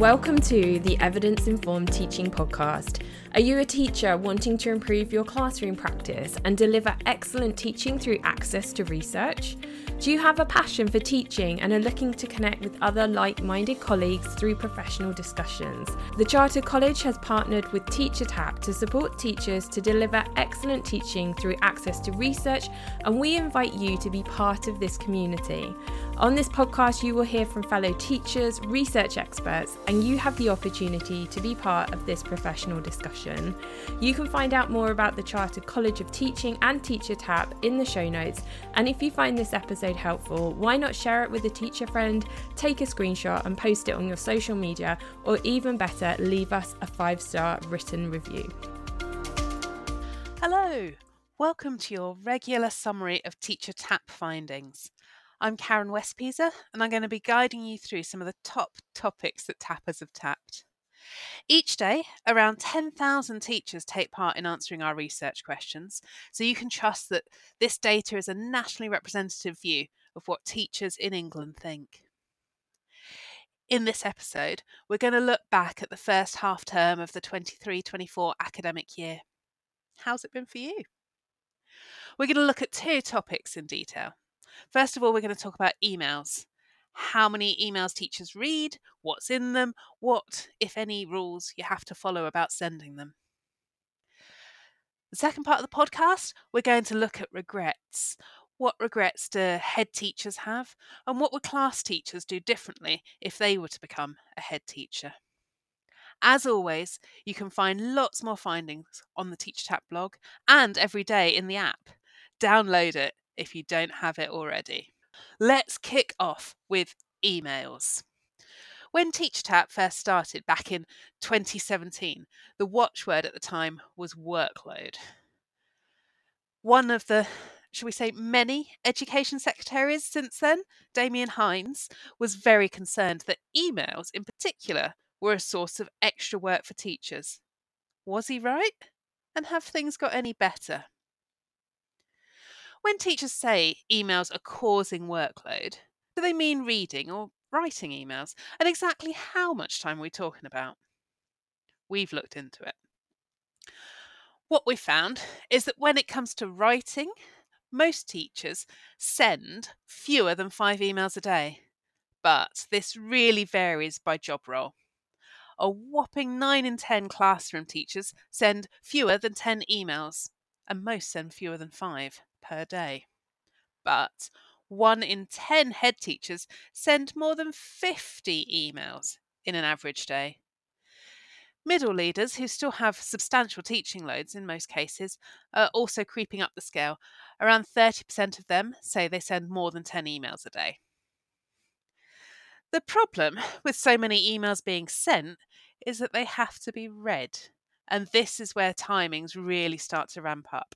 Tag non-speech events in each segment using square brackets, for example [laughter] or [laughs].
Welcome to the Evidence Informed Teaching Podcast. Are you a teacher wanting to improve your classroom practice and deliver excellent teaching through access to research? Do you have a passion for teaching and are looking to connect with other like minded colleagues through professional discussions? The Charter College has partnered with TeacherTapp to support teachers to deliver excellent teaching through access to research, and we invite you to be part of this community. On this podcast, you will hear from fellow teachers, research experts, and you have the opportunity to be part of this professional discussion. You can find out more about the Chartered College of Teaching and TeacherTapp in the show notes. And if you find this episode helpful, why not share it with a teacher friend, take a screenshot and post it on your social media, or even better, leave us a five star written review. Hello, welcome to your regular summary of TeacherTapp findings. I'm Karen Wespieser, and I'm going to be guiding you through some of the top topics that tappers have tapped. Each day, around 10,000 teachers take part in answering our research questions, so you can trust that this data is a nationally representative view of what teachers in England think. In this episode, we're going to look back at the first half term of the 23 24 academic year. How's it been for you? We're going to look at two topics in detail First of all, we're going to talk about emails. How many emails teachers read, what's in them, what, if any, rules you have to follow about sending them. The second part of the podcast, we're going to look at regrets. What regrets do head teachers have, and what would class teachers do differently if they were to become a head teacher? As always, you can find lots more findings on the TeacherTapp blog and every day in the app. Download it if you don't have it already. Let's kick off with emails. When TeacherTapp first started back in 2017, the watchword at the time was workload. One of the, shall we say, many education secretaries since then, Damian Hinds, was very concerned that emails in particular were a source of extra work for teachers. Was he right? And have things got any better? When teachers say emails are causing workload, do they mean reading or writing emails? And exactly how much time are we talking about? We've looked into it. What we found is that when it comes to writing, most teachers send fewer than five emails a day. But this really varies by job role. A whopping 9 in 10 classroom teachers send fewer than 10 emails, and most send fewer than five per day. But one in 10 head teachers send more than 50 emails in an average day. Middle leaders, who still have substantial teaching loads in most cases, are also creeping up the scale. Around 30% of them say they send more than 10 emails a day. The problem with so many emails being sent is that they have to be read, and this is where timings really start to ramp up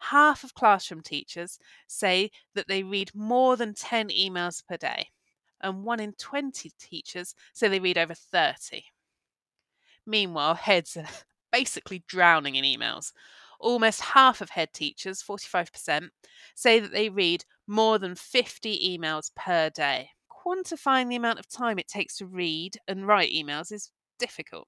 half of classroom teachers say that they read more than 10 emails per day, and 1 in 20 teachers say they read over 30. Meanwhile, heads are [laughs] basically drowning in emails. Almost half of head teachers, 45%, say that they read more than 50 emails per day. Quantifying the amount of time it takes to read and write emails is difficult.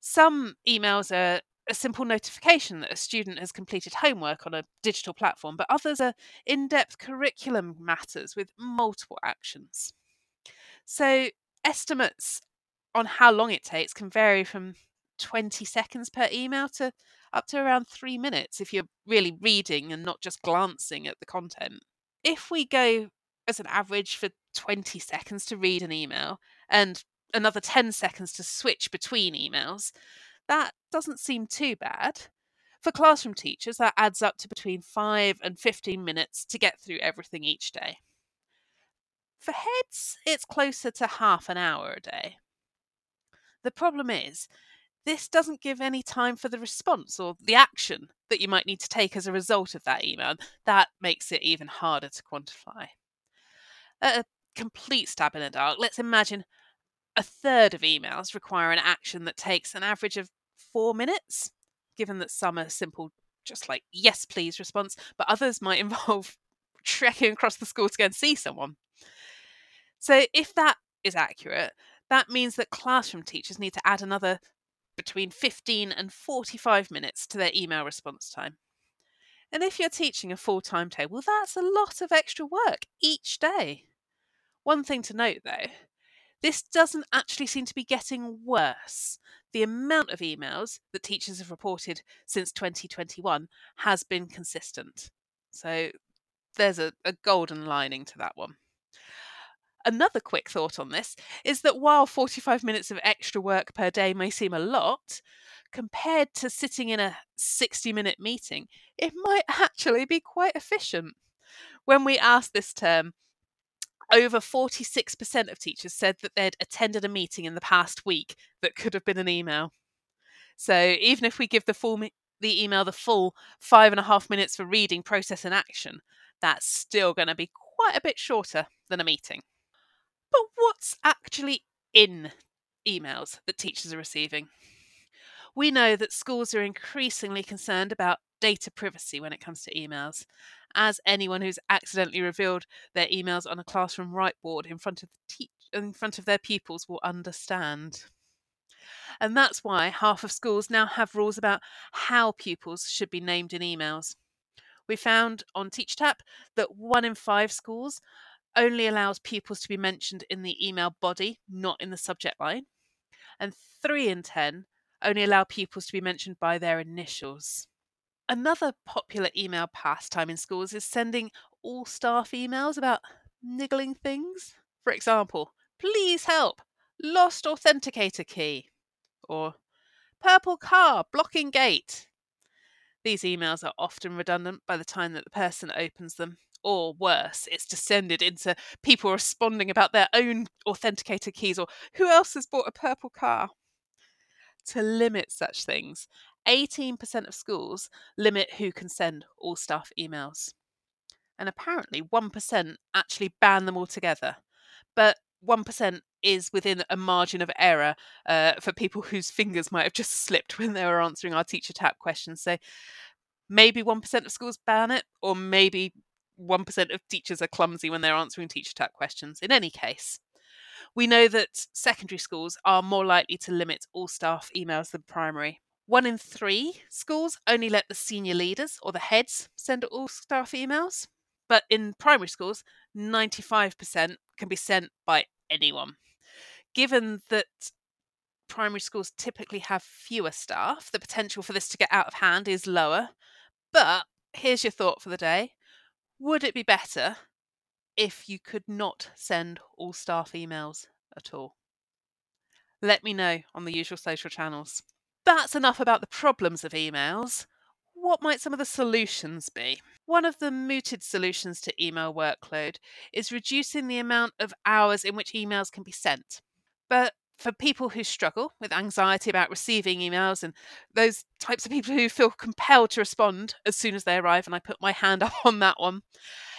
Some emails are a simple notification that a student has completed homework on a digital platform, but others are in depth curriculum matters with multiple actions. So, estimates on how long it takes can vary from 20 seconds per email to up to around three minutes if you're really reading and not just glancing at the content. If we go as an average for 20 seconds to read an email and another 10 seconds to switch between emails, that doesn't seem too bad. For classroom teachers, that adds up to between 5 and 15 minutes to get through everything each day. For heads, it's closer to half an hour a day. The problem is, this doesn't give any time for the response or the action that you might need to take as a result of that email. That makes it even harder to quantify. A complete stab in the dark, let's imagine a third of emails require an action that takes an average of four minutes, given that some are simple, just like yes, please response, but others might [laughs] involve trekking across the school to go and see someone. So, if that is accurate, That means that classroom teachers need to add another between 15 and 45 minutes to their email response time. And if you're teaching a full timetable, that's a lot of extra work each day. One thing to note though, this doesn't actually seem to be getting worse. The amount of emails that teachers have reported since 2021 has been consistent. So there's a, a golden lining to that one. Another quick thought on this is that while 45 minutes of extra work per day may seem a lot, compared to sitting in a 60 minute meeting, it might [laughs] actually be quite efficient. When we asked this term, over 46% of teachers said that they'd attended a meeting in the past week that could have been an email. So even if we give the full the email the full five and a half minutes for reading, process, and action, that's still going to be quite a bit shorter than a meeting. But what's actually in emails that teachers are receiving? We know that schools are increasingly concerned about data privacy when it comes to emails, as anyone who's accidentally revealed their emails on a classroom whiteboard in front of te- in front of their pupils will understand. And that's why half of schools now have rules about how pupils should be named in emails. We found on TeacherTapp that one in five schools only allows pupils to be mentioned in the email body, not in the subject line. And three in 10 only allow pupils to be mentioned by their initials. Another popular email pastime in schools is sending all staff emails about niggling things. For example, please help, lost authenticator key. Or purple car blocking gate. These emails are often redundant by the time that the person opens them, or worse, it's descended into people responding about their own authenticator keys or who else has bought a purple car. To limit such things, 18% of schools limit who can send all staff emails. And apparently, 1% actually ban them altogether. But 1% is within a margin of error uh, for people [laughs] whose fingers might have just slipped when they were answering our TeacherTapp questions. So maybe 1% of schools ban it, or maybe 1% of teachers are clumsy when they're answering TeacherTapp questions. In any case, we know that secondary schools are more likely to limit all staff emails than primary. One in three schools only let the senior leaders or the heads send all staff emails. But in primary schools, 95% can be sent by anyone. Given that primary schools typically have fewer staff, the potential for this to get out of hand is lower. But here's your thought for the day Would it be better if you could not send all staff emails at all? Let me know on the usual social channels. That's enough about the problems of emails. What might some of the solutions be? One of the mooted solutions to email workload is reducing the amount of hours in which emails can be sent. But for people who struggle with anxiety about receiving emails and those types of people who feel compelled to respond as soon as they arrive, and I put my hand [laughs] up on that one,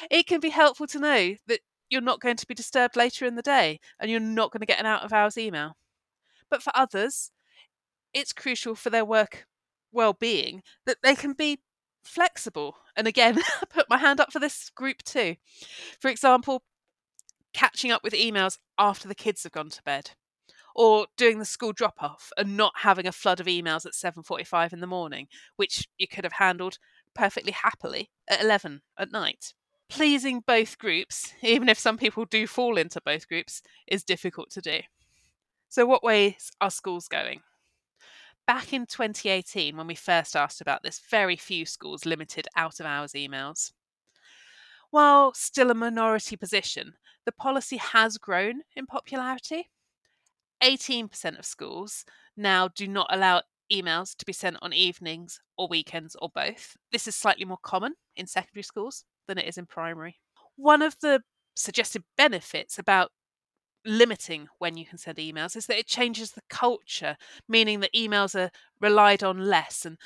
it can be helpful to know that you're not going to be disturbed later in the day and you're not going to get an out of hours email. But for others, it's crucial for their work well-being that they can be flexible. And again, [laughs] I put my hand up for this group too. For example, catching up with emails after the kids have gone to bed or doing the school drop off and not having a flood of emails at 7:45 in the morning which you could have handled perfectly happily at 11 at night pleasing both groups even if some people do fall into both groups is difficult to do so what ways are schools going back in 2018, when we first asked about this, very few schools limited out of hours emails. While still a minority position, the policy has grown in popularity. 18% of schools now do not allow emails to be sent on evenings or weekends or both. This is slightly more common in secondary schools than it is in primary. One of the suggested benefits about limiting when you can send emails is that it changes the culture, meaning that emails are relied on less and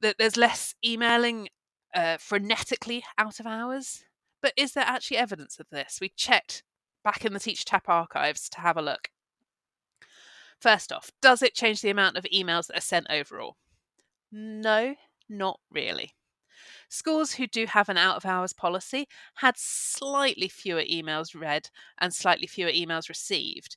that there's less emailing uh, frenetically out of hours. But is there actually evidence of this? We checked back in the TeacherTapp archives to have a look. First off, does it change the amount of emails that are sent overall? No, not really. Schools who do have an out of hours policy had slightly fewer emails read and slightly fewer emails received.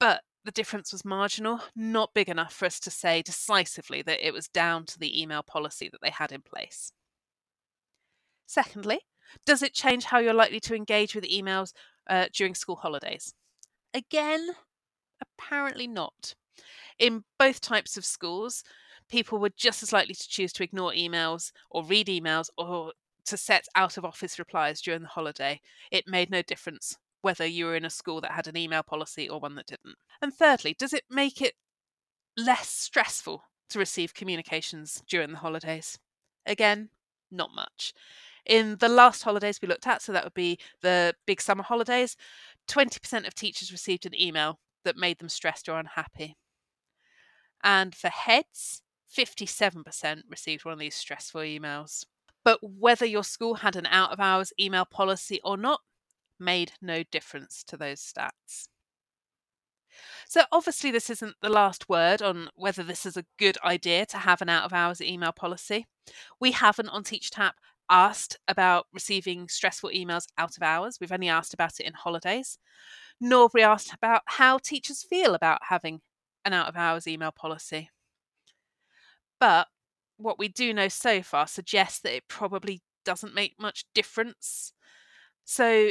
But the difference was marginal, not big enough for us to say decisively that it was down to the email policy that they had in place. Secondly, does it change how you're likely to engage with emails uh, during school holidays? Again, apparently not. In both types of schools, people were just as likely to choose to ignore emails or read emails or to set out of office replies during the holiday. It made no difference whether you were in a school that had an email policy or one that didn't. And thirdly, does it make it less stressful to receive communications during the holidays? Again, not much. In the last holidays we looked at, so that would be the big summer holidays, 20% of teachers received an email that made them stressed or unhappy. And for heads, 57% received one of these stressful emails. But whether your school had an out of hours email policy or not made no difference to those stats. So, obviously, this isn't the last word on whether this is a good idea to have an out of hours email policy. We haven't on TeachTap asked about receiving stressful emails out of hours. We've only asked about it in holidays. Nor have we asked about how teachers feel about having an out of hours email policy. But what we do know so far suggests that it probably doesn't make much difference. So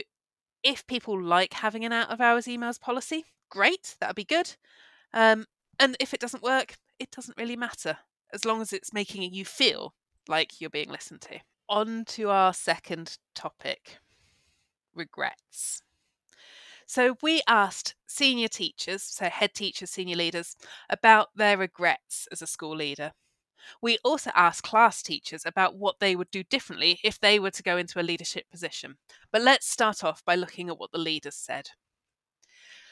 if people like having an out of hours emails policy, great, that'd be good. Um, and if it doesn't work, it doesn't really matter as long as it's making you feel like you're being listened to. On to our second topic regrets. So we asked senior teachers, so head teachers, senior leaders, about their regrets as a school leader. We also asked class teachers about what they would do differently if they were to go into a leadership position. But let's start off by looking at what the leaders said.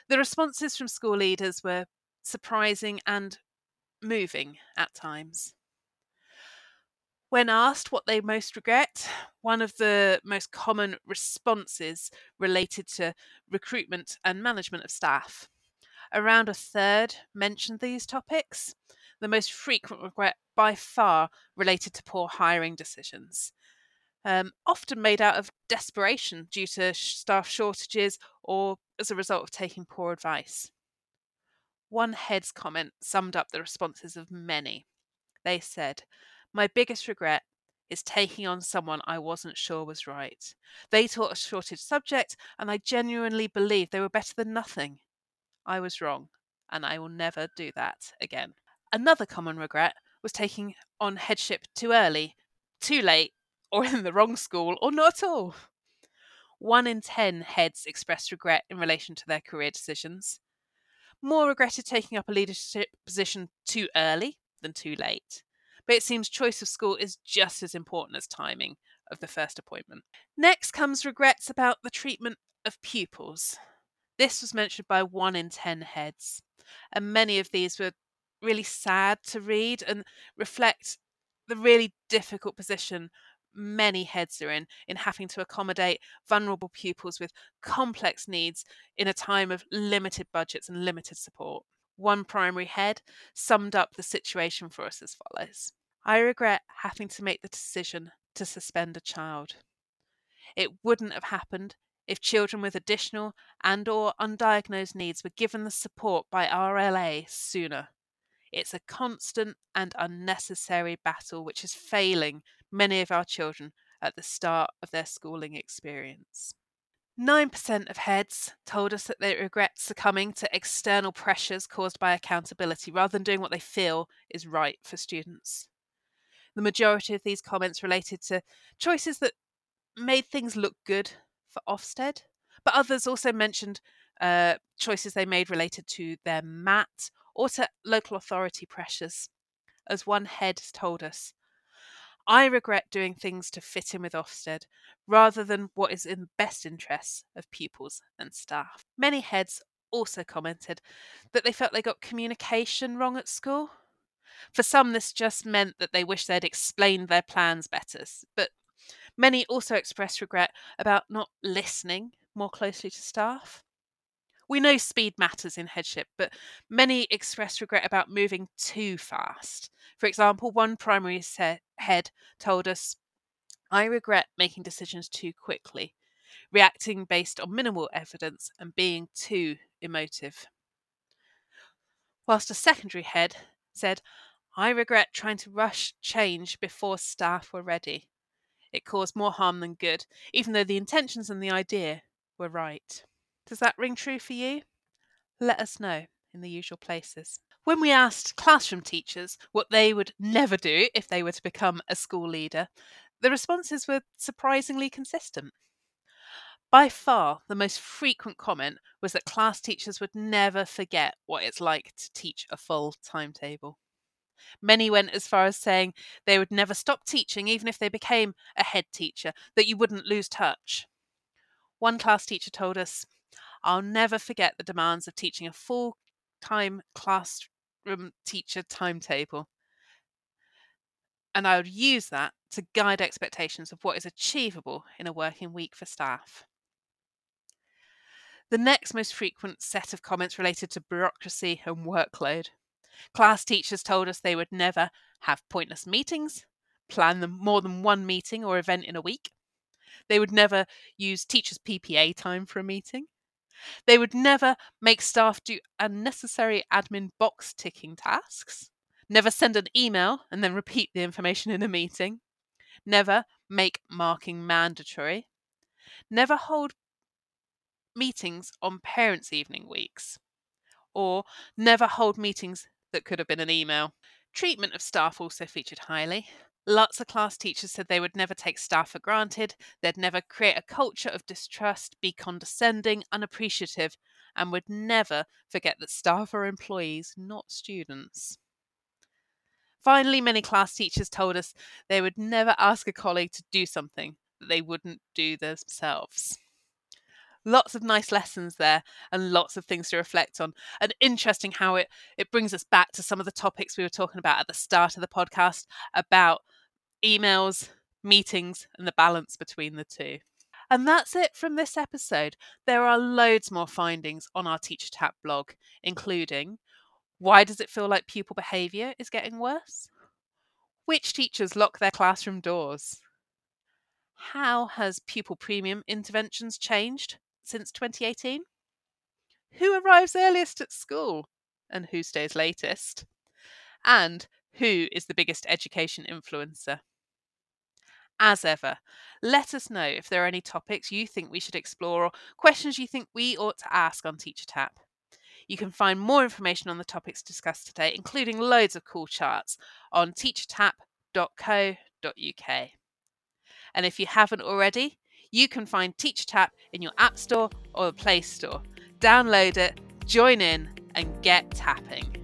The responses from school leaders were surprising and moving at times. When asked what they most regret, one of the most common responses related to recruitment and management of staff. Around a third mentioned these topics. The most frequent regret by far related to poor hiring decisions, um, often made out of desperation due to staff shortages or as a result of taking poor advice. One head's comment summed up the responses of many. They said, My biggest regret is taking on someone I wasn't sure was right. They taught a shortage subject, and I genuinely believed they were better than nothing. I was wrong, and I will never do that again. Another common regret was taking on headship too early, too late, or [laughs] in the wrong school, or not at all. One in ten heads expressed regret in relation to their career decisions. More regretted taking up a leadership position too early than too late. But it seems choice of school is just as important as timing of the first appointment. Next comes regrets about the treatment of pupils. This was mentioned by one in ten heads, and many of these were really sad to read and reflect the really difficult position many heads are in in having to accommodate vulnerable pupils with complex needs in a time of limited budgets and limited support. One primary head summed up the situation for us as follows I regret having to make the decision to suspend a child. It wouldn't have happened if children with additional and or undiagnosed needs were given the support by RLA sooner. It's a constant and unnecessary battle which is failing many of our children at the start of their schooling experience. 9% of heads told us that they regret succumbing to external pressures caused by accountability rather than doing what they feel is right for students. The majority of these comments related to choices that made things look good for Ofsted, but others also mentioned uh, choices they made related to their MAT or to local authority pressures. As one head told us, I regret doing things to fit in with Ofsted rather than what is in the best interests of pupils and staff. Many heads also commented that they felt they got communication wrong at school. For some, this just meant that they wish they'd explained their plans better, but many also expressed regret about not listening more closely to staff. We know speed matters in headship, but many express regret about moving too fast. For example, one primary head told us, I regret making decisions too quickly, reacting based on minimal evidence and being too emotive. whilst a secondary head said, I regret trying to rush change before staff were ready. It caused more harm than good, even though the intentions and the idea were right. Does that ring true for you? Let us know in the usual places. When we asked classroom teachers what they would never do if they were to become a school leader, the responses were surprisingly consistent. By far, the most frequent comment was that class teachers would never forget what it's like to teach a full timetable. Many went as far as saying they would never stop teaching, even if they became a head teacher, that you wouldn't lose touch. One class teacher told us, I'll never forget the demands of teaching a full time classroom um, teacher timetable. And I would use that to guide expectations of what is achievable in a working week for staff. The next most frequent set of comments related to bureaucracy and workload. Class teachers told us they would never have pointless meetings, plan them more than one meeting or event in a week. They would never use teachers' PPA time for a meeting. They would never make staff do unnecessary admin box ticking tasks. Never send an email and then repeat the information in a meeting. Never make marking mandatory. Never hold meetings on parents' evening weeks, or never hold meetings that could have been an email. Treatment of staff also featured highly. Lots of class teachers said they would never take staff for granted, they'd never create a culture of distrust, be condescending, unappreciative, and would never forget that staff are employees, not students. Finally, many class teachers told us they would never ask a colleague to do something that they wouldn't do themselves lots of nice lessons there and lots of things to reflect on and interesting how it it brings us back to some of the topics we were talking about at the start of the podcast about emails meetings and the balance between the two. And that's it from this episode. There are loads more findings on our TeacherTapp blog including why does it feel like pupil behaviour is getting worse? Which teachers lock their classroom doors? How has pupil premium interventions changed since 2018? Who arrives earliest at school? And who stays latest? And who is the biggest education influencer? As ever, let us know if there are any topics you think we should explore or questions you think we ought to ask on Teacher Tapp. You can find more information on the topics discussed today, including loads of cool charts, on teachertapp.co.uk. And if you haven't already, you can find TeacherTapp in your App Store or the Play Store. Download it, join in, and get tapping.